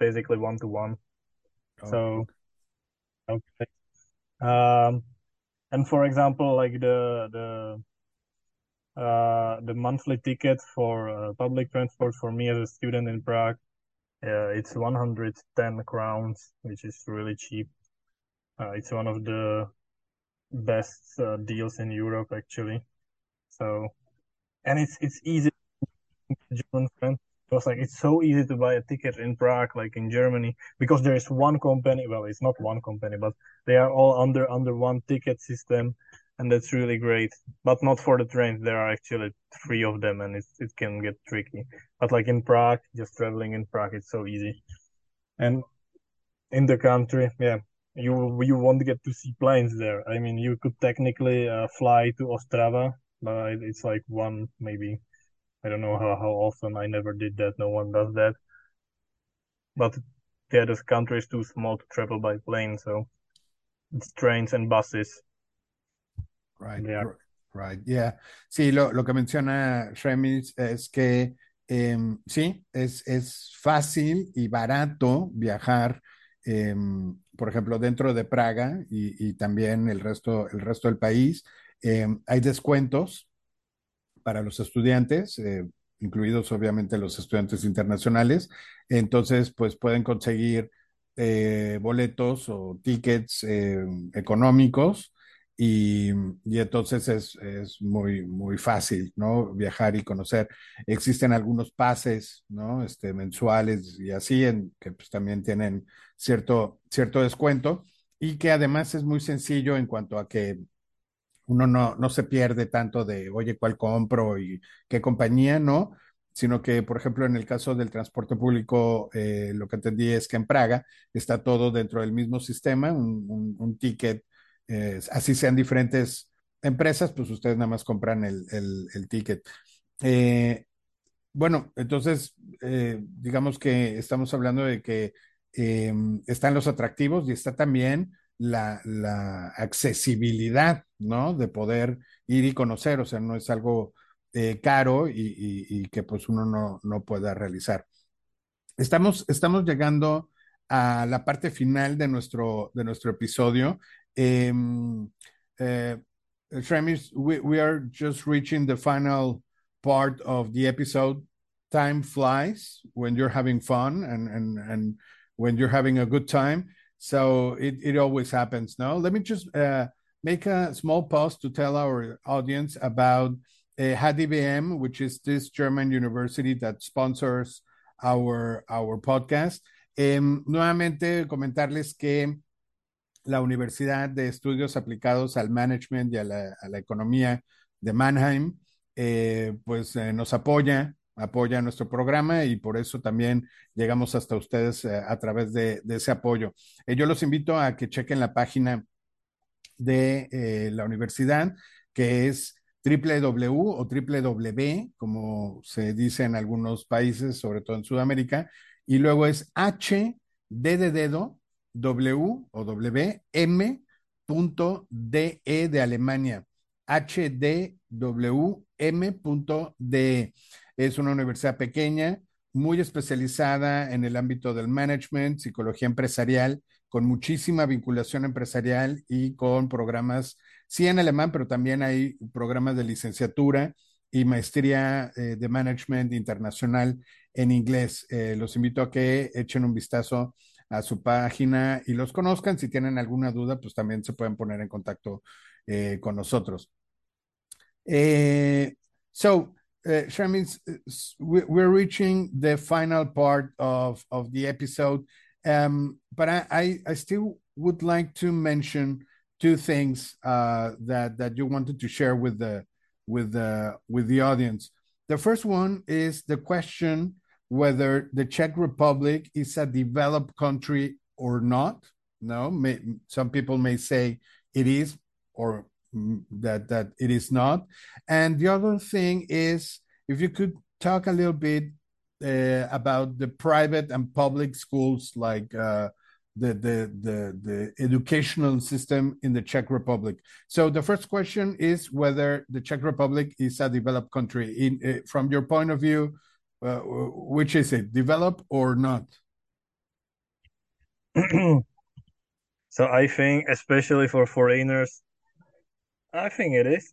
Speaker 3: basically one to one. Oh. So, okay. Um, and for example, like the the uh, the monthly ticket for uh, public transport for me as a student in Prague, uh, it's 110 crowns, which is really cheap. Uh, it's one of the best uh, deals in Europe, actually. So, and it's it's easy. German friend was like it's so easy to buy a ticket in Prague, like in Germany, because there is one company. Well, it's not one company, but they are all under under one ticket system, and that's really great. But not for the trains. There are actually three of them, and it it can get tricky. But like in Prague, just traveling in Prague, it's so easy. And in the country, yeah, you you won't get to see planes there. I mean, you could technically uh, fly to Ostrava, but it's like one maybe I don't know how, how often. I never did that. No one does that. But yeah, this country is too small to travel by plane, so it's trains and buses.
Speaker 2: Right, yeah. right, yeah. Sí, lo, lo que menciona Remis es que eh, sí, es, es fácil y barato viajar, eh, por ejemplo, dentro de Praga y, y, también el resto, el resto del país. Eh, hay descuentos para los estudiantes, eh, incluidos obviamente los estudiantes internacionales. Entonces, pues pueden conseguir eh, boletos o tickets económicos y, entonces es, es, muy, muy fácil, ¿no? Viajar y conocer. Existen algunos pases, ¿no? Este, mensuales y así, en, que pues también tienen cierto, cierto descuento y que además es muy sencillo en cuanto a que uno no, no se pierde tanto de, oye, ¿cuál compro y qué compañía? No, sino que, por ejemplo, en el caso del transporte público, eh, lo que entendí es que en Praga está todo dentro del mismo sistema, un ticket, eh, así sean diferentes empresas, pues ustedes nada más compran el, el, ticket. Eh, bueno, entonces, eh, digamos que estamos hablando de que están los atractivos y está también la, la, accesibilidad, ¿no? De poder ir y conocer, o sea, no es algo caro y, y, y, que pues uno no, no pueda realizar. Estamos, estamos llegando a la parte final de nuestro, de nuestro episodio. Eh, eh, Shremis, we, we are just reaching the final part of the episode. Time flies when you're having fun and, and, and when you're having a good time. So it, it always happens. No, let me just uh, make a small pause to tell our audience about uh, HDBM, which is this German university that sponsors our, our podcast. Eh, nuevamente comentarles que la Universidad de Estudios Aplicados al Management y a la, Economía de Mannheim, eh, pues eh, nos apoya apoya nuestro programa y por eso también llegamos hasta ustedes eh, a través de, ese apoyo. Yo los invito a que chequen la página de la universidad, que es www o www, como se dice en algunos países, sobre todo en Sudamérica, y luego es H de dedo, W o W, M punto DE Alemania, H D W M punto DE. Es una universidad pequeña, muy especializada en el ámbito del management, psicología empresarial, con muchísima vinculación empresarial y con programas, sí en alemán, pero también hay programas de licenciatura y maestría eh, de management internacional en inglés. Eh, los invito a que echen un vistazo a su página y los conozcan. Si tienen alguna duda, pues también se pueden poner en contacto eh, con nosotros. Eh, so, uh, we're reaching the final part of, of the episode, um, but I, I, I, still would like to mention two things uh, that that you wanted to share with the with the with the audience. The first one is the question whether the Czech Republic is a developed country or not. No, may, some people may say it is, or that that it is not. And the other thing is, if you could talk a little bit uh, about the private and public schools, like uh, the, the the the educational system in the Czech Republic. So the first question is whether the Czech Republic is a developed country. In uh, from your point of view, uh, which is it, develop or not?
Speaker 3: so I think, especially for foreigners, I think it is.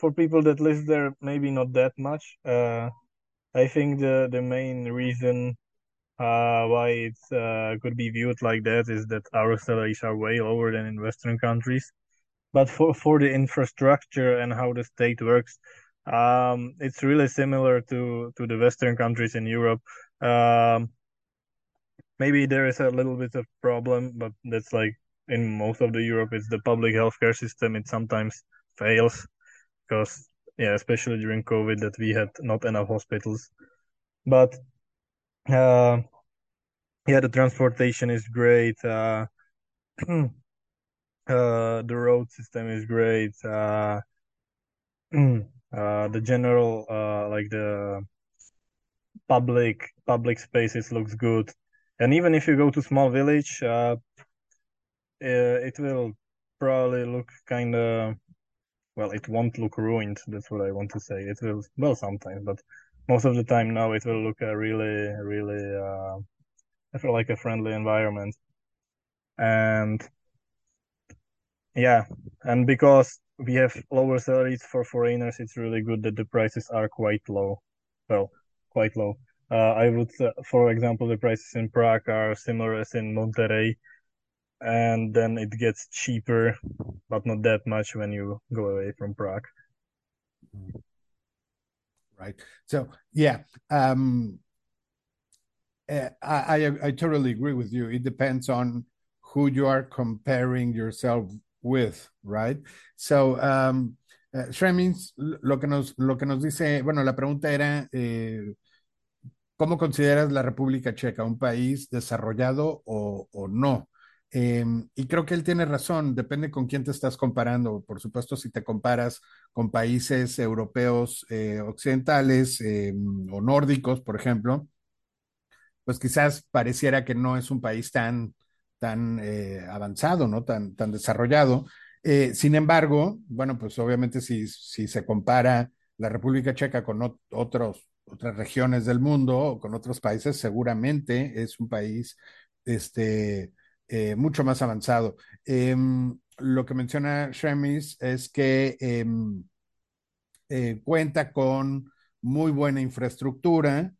Speaker 3: For people that live there, maybe not that much. Uh, I think the the main reason uh, why it uh, could be viewed like that is that our salaries are way lower than in Western countries. But for, for the infrastructure and how the state works, um, it's really similar to, to the Western countries in Europe. Um, maybe there is a little bit of problem, but that's like in most of the Europe, it's the public healthcare system. It sometimes fails because, yeah, especially during COVID, that we had not enough hospitals. But uh, yeah, the transportation is great. Uh, uh, the road system is great. Uh, the general, uh, like the public public spaces looks good. And even if you go to small village, uh, uh it will probably look kind of well. It won't look ruined. That's what I want to say. It will well sometimes, but most of the time now it will look a really really uh, I feel like a friendly environment and yeah and because we have lower salaries for foreigners it's really good that the prices are quite low. Well quite low. Uh, i would uh, for example the prices in prague are similar as in monterrey and then it gets cheaper but not that much when you go away from prague.
Speaker 2: Right. So yeah um uh, I, I, I totally agree with you. It depends on who you are comparing yourself with right so um uh, lo que nos lo que nos dice bueno la pregunta era eh, cómo consideras la República Checa un país desarrollado o, o no eh, y creo que él tiene razón, depende con quién te estás comparando. Por supuesto, si te comparas con países europeos eh, occidentales eh, o nórdicos, por ejemplo, pues quizás pareciera que no es un país tan, tan eh, avanzado, ¿no? Tan, tan desarrollado. Eh, sin embargo, bueno, pues obviamente si, si se compara la República Checa con otros, otras regiones del mundo o con otros países, seguramente es un país este, eh, mucho más avanzado. Em, lo que menciona Shemis es que em, cuenta con muy buena infraestructura,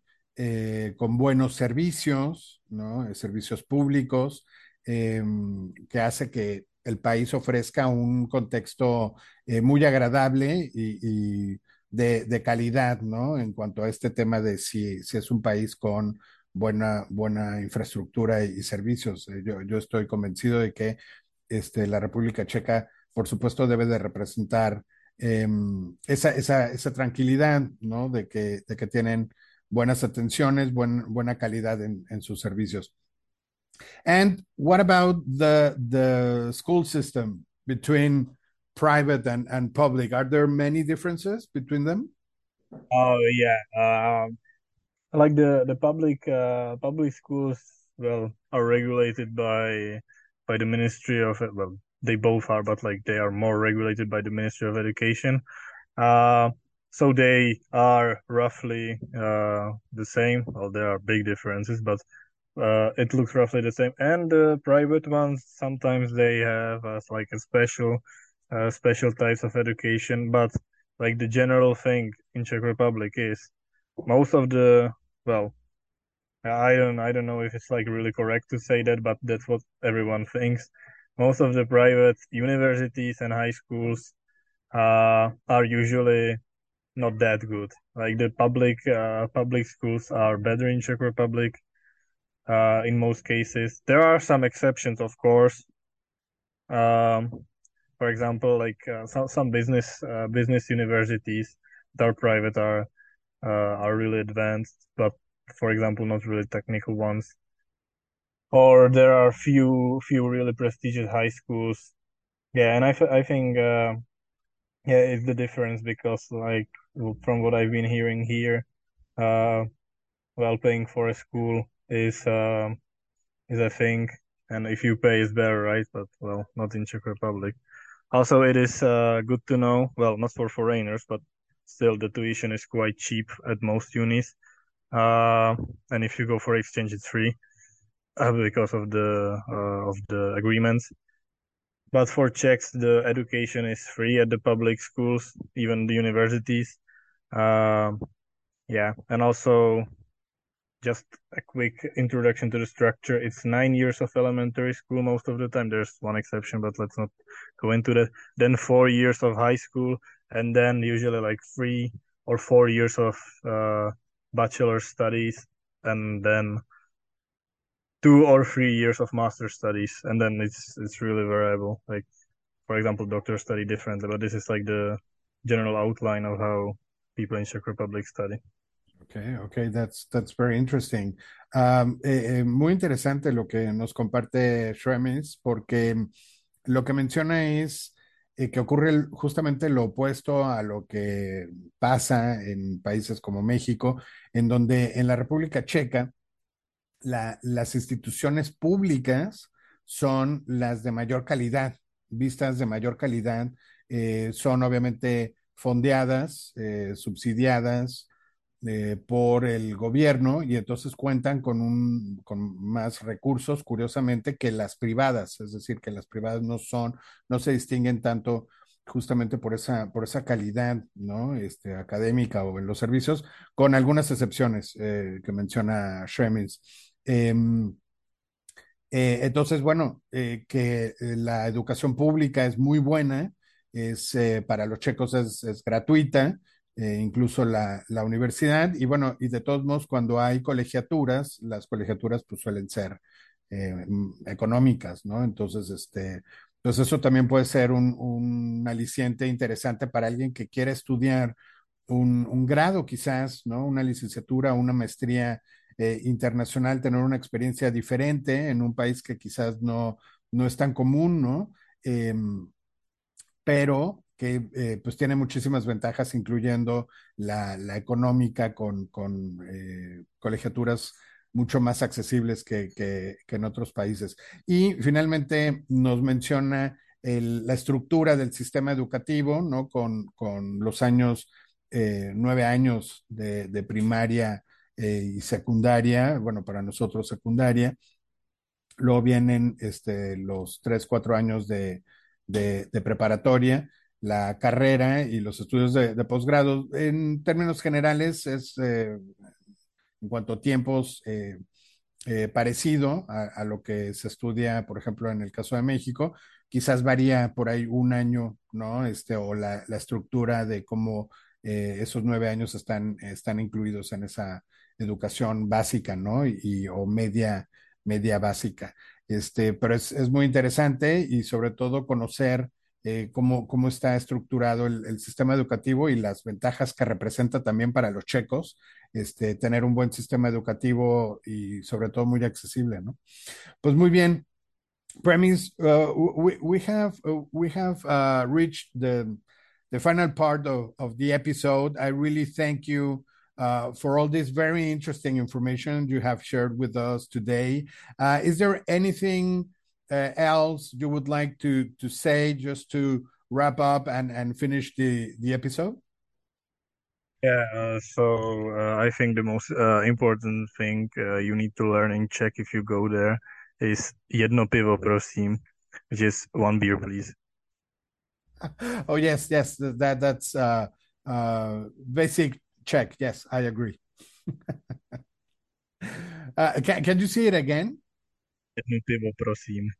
Speaker 2: con buenos servicios, ¿no? servicios públicos, em, que hace que el país ofrezca un contexto muy agradable y, de, calidad, ¿no? En cuanto a este tema de si, si es un país con buena, buena infraestructura y, servicios. Eh, yo, yo, estoy convencido de que este, la República Checa, por supuesto, debe de representar eh, esa, esa, esa, tranquilidad, ¿no? De que, de que tienen buenas atenciones, buen, buena calidad en, en, sus servicios. And what about the, the school system between private and, and public? Are there many differences between them?
Speaker 3: Oh, yeah. Um, like the the public uh, public schools well are regulated by by the ministry of well they both are but like they are more regulated by the ministry of education uh so they are roughly uh the same well there are big differences but uh it looks roughly the same. And the private ones sometimes they have as like a special uh, special types of education. But like the general thing in czech republic is most of the well i don't i don't know if it's like really correct to say that but that's what everyone thinks. Most of the private universities and high schools uh, are usually not that good. Like the public uh, public schools are better in czech republic uh, in most cases there are some exceptions of course um, for example like uh, some, some business uh, business universities that are private are uh, are really advanced, but for example, not really technical ones. Or there are few few really prestigious high schools. Yeah, and I, I think uh, yeah, it's the difference because like from what I've been hearing here, uh, well, paying for a school is um, is a thing, and if you pay, it's better, right? But well, not in Czech Republic. Also, it is uh, good to know. Well, not for foreigners, but still, the tuition is quite cheap at most unis. Uh, and if you go for exchange, it's free uh, because of the uh, of the agreements. But for Czechs, the education is free at the public schools, even the universities. Um, yeah, and also just a quick introduction to the structure. It's nine years of elementary school most of the time. There's one exception, but let's not go into that. Then four years of high school, and then usually like three or four years of uh, bachelor studies, and then two or three years of master studies, and then it's it's really variable. Like, for example, doctors study differently, but this is like the general outline of how people in Czech Republic study.
Speaker 2: Okay, okay, that's, that's very interesting. Um, muy interesante lo que nos comparte Shremis, porque lo que menciona es eh, que ocurre justamente lo opuesto a lo que pasa en países como México, en donde en la República Checa la, las instituciones públicas son las de mayor calidad, vistas de mayor calidad, son obviamente fondeadas, subsidiadas, eh, por el gobierno y entonces cuentan con, un, con más recursos, curiosamente, que las privadas, es decir, que las privadas no son, no se distinguen tanto justamente por esa, por esa calidad ¿no? este, académica o en los servicios, con algunas excepciones eh, que menciona Schremis. Eh, eh, entonces, bueno, que la educación pública es muy buena, es, para los checos es gratuita, eh, incluso la, la, universidad. Y bueno, y de todos modos, cuando hay colegiaturas, las colegiaturas pues suelen ser eh, económicas, ¿no? Entonces, este, pues eso también puede ser un, un aliciente interesante para alguien que quiera estudiar un, un, grado quizás, ¿no? Una licenciatura, una maestría eh, internacional, tener una experiencia diferente en un país que quizás no, no es tan común, ¿no? Em, pero que eh, pues tiene muchísimas ventajas, incluyendo la, económica con, con eh, colegiaturas mucho más accesibles que, que, en otros países. Y finalmente nos menciona la estructura del sistema educativo, ¿no? Con, con los años, eh, nueve años de, de primaria y secundaria, bueno, para nosotros secundaria. Luego vienen este, los tres, cuatro años de, de preparatoria la carrera y los estudios de, de posgrado. En términos generales, es eh, en cuanto a tiempos eh, eh, parecido a, lo que se estudia, por ejemplo, en el caso de México. Quizás varía por ahí un año, ¿no? Este, o la, la estructura de cómo esos nueve años están, están incluidos en esa educación básica, ¿no? Y, o media, media básica. Este, pero es, es muy interesante y sobre todo conocer eh, cómo, cómo, está estructurado el, el, sistema educativo y las ventajas que representa también para los checos este, tener un buen sistema educativo y sobre todo muy accesible, ¿no? Pues muy bien. Premise, uh, we, have, uh, we have uh, reached the, the final part of, of the episode. I really thank you for all this very interesting information you have shared with us today. Is there anything else you would like to to say just to wrap up and and finish the the episode?
Speaker 3: Yeah, uh, so uh, I think the most uh, important thing uh, you need to learn in Czech if you go there is jedno pivo, prosím, which is one beer, please.
Speaker 2: oh yes, yes, that that's uh, uh, basic Czech. Yes, I agree. can can you see it again?
Speaker 3: Pivo, prosím.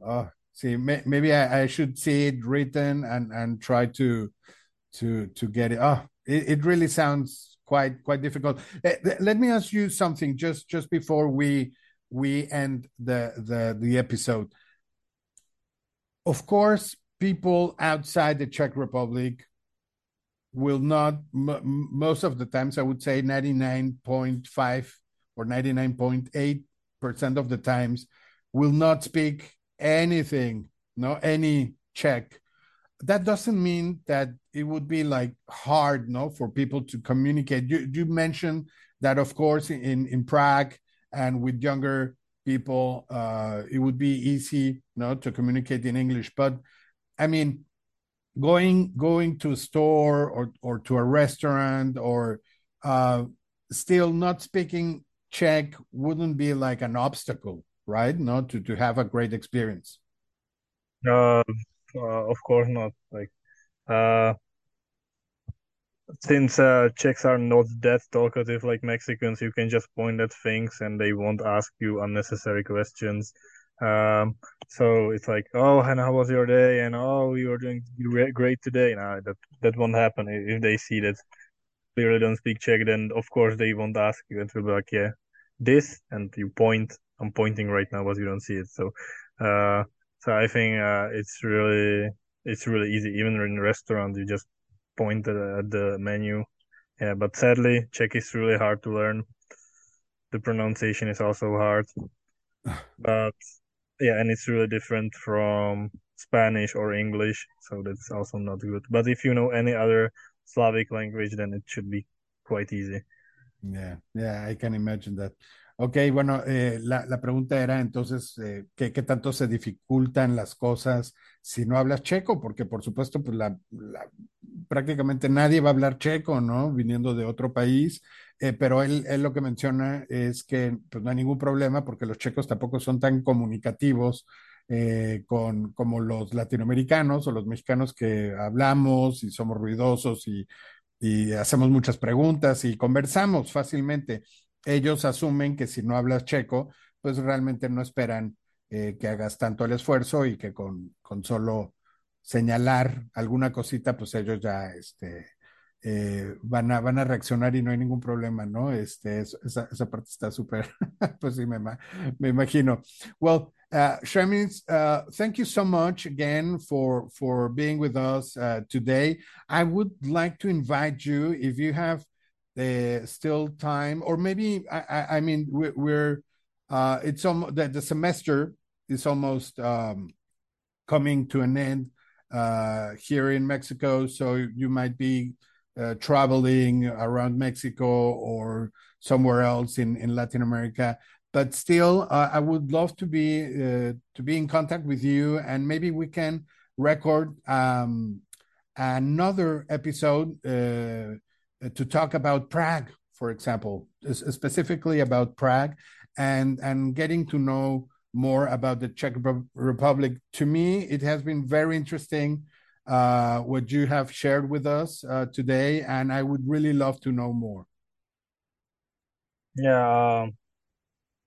Speaker 2: Oh, ah, see, may, maybe I, I, should see it written and and try to to to get it. Oh, it, it really sounds quite quite difficult. Eh, let me ask you something just just before we we end the the the episode. Of course, people outside the Czech Republic will not most of the times i would say 99.5 or 99.8 percent of the times will not speak anything no any Czech that doesn't mean that it would be like hard no for people to communicate you, you mentioned that of course in in Prague and with younger people uh, it would be easy know to communicate in English. But I mean, going going to a store or or to a restaurant or uh, still not speaking Czech wouldn't be like an obstacle, right? No, to to have a great experience.
Speaker 3: Uh, uh, of course not. Like, uh, since uh, Czechs are not that talkative like Mexicans, you can just point at things and they won't ask you unnecessary questions. Um, so it's like, oh, and how was your day? And oh, you are doing great today. Now that that won't happen if they see that clearly don't speak Czech. Then of course they won't ask you. It will be like, yeah, this, and you point. I'm pointing right now, but you don't see it. So, uh, so I think uh, it's really it's really easy. Even in a restaurant, you just point at, at the menu. Yeah, but sadly, Czech is really hard to learn. The pronunciation is also hard. but yeah, and it's really different from Spanish or English, so that's also not good. But if you know any other Slavic language, then it should be quite easy.
Speaker 2: Yeah, yeah, I can imagine that. Ok, bueno, eh, la, la, pregunta era entonces, eh, ¿qué, ¿qué, tanto se dificultan las cosas si no hablas checo? Porque por supuesto, pues la, prácticamente nadie va a hablar checo, ¿no? Viniendo de otro país, eh, pero él, él, lo que menciona es que pues, no hay ningún problema porque los checos tampoco son tan comunicativos eh, con, como los latinoamericanos o los mexicanos que hablamos y somos ruidosos y, y hacemos muchas preguntas y conversamos fácilmente ellos asumen que si no hablas checo, pues realmente no esperan eh, que hagas tanto el esfuerzo y que con, con, solo señalar alguna cosita, pues ellos ya este, eh, van, a, van a reaccionar y no hay ningún problema, ¿no? Este, esa, esa parte está súper, pues sí, me, me imagino. Well, uh, uh, thank you so much again for, for being with us uh, today. I would like to invite you, if you have still time, or maybe I, I mean we're, we're uh, it's almost the, the semester is almost um, coming to an end uh, here in Mexico, so you might be uh, traveling around Mexico or somewhere else in, in Latin America. But still, uh, I would love to be uh, to be in contact with you, and maybe we can record um, another episode uh, to talk about Prague, for example, specifically about Prague, and and getting to know more about the Czech Republic. To me, it has been very interesting uh, what you have shared with us uh, today, and I would really love to know more.
Speaker 3: Yeah, um,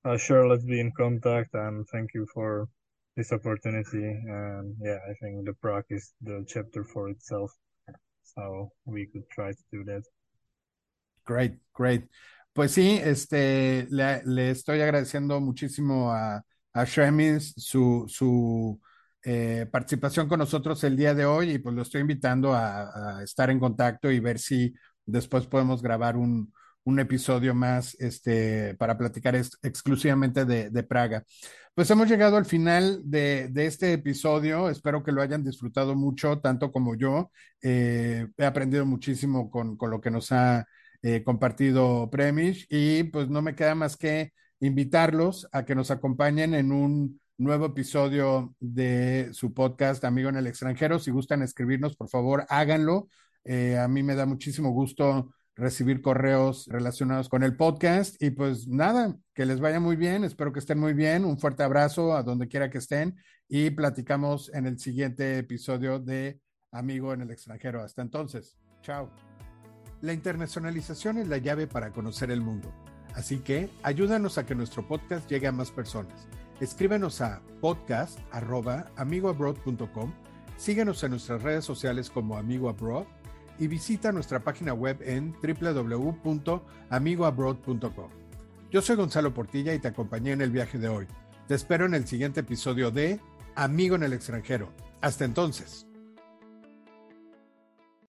Speaker 3: uh, sure. Let's be in contact, and thank you for this opportunity. And yeah, I think the Prague is the chapter for itself, so we could try to do that.
Speaker 2: Great, great. Pues sí, este, le, le estoy agradeciendo muchísimo a, a Shemis su, su eh, participación con nosotros el día de hoy y pues lo estoy invitando a, a estar en contacto y ver si después podemos grabar un, un episodio más este, para platicar exclusivamente de, Praga. Pues hemos llegado al final de, de, este episodio. Espero que lo hayan disfrutado mucho, tanto como yo. Eh, he aprendido muchísimo con, con, lo que nos ha eh, compartido Premish y pues no me queda más que invitarlos a que nos acompañen en un nuevo episodio de su podcast Amigo en el extranjero. Si gustan escribirnos, por favor, háganlo. Eh, a mí me da muchísimo gusto recibir correos relacionados con el podcast y pues nada, que les vaya muy bien, espero que estén muy bien, un fuerte abrazo a donde quiera que estén y platicamos en el siguiente episodio de Amigo en el extranjero. Hasta entonces, chao. La internacionalización es la llave para conocer el mundo. Así que ayúdanos a que nuestro podcast llegue a más personas. Escríbenos a podcast.amigoabroad.com, síguenos en nuestras redes sociales como Amigo Abroad y visita nuestra página web en www.amigoabroad.com. Yo soy Gonzalo Portilla y te acompañé en el viaje de hoy. Te espero en el siguiente episodio de Amigo en el extranjero. Hasta entonces.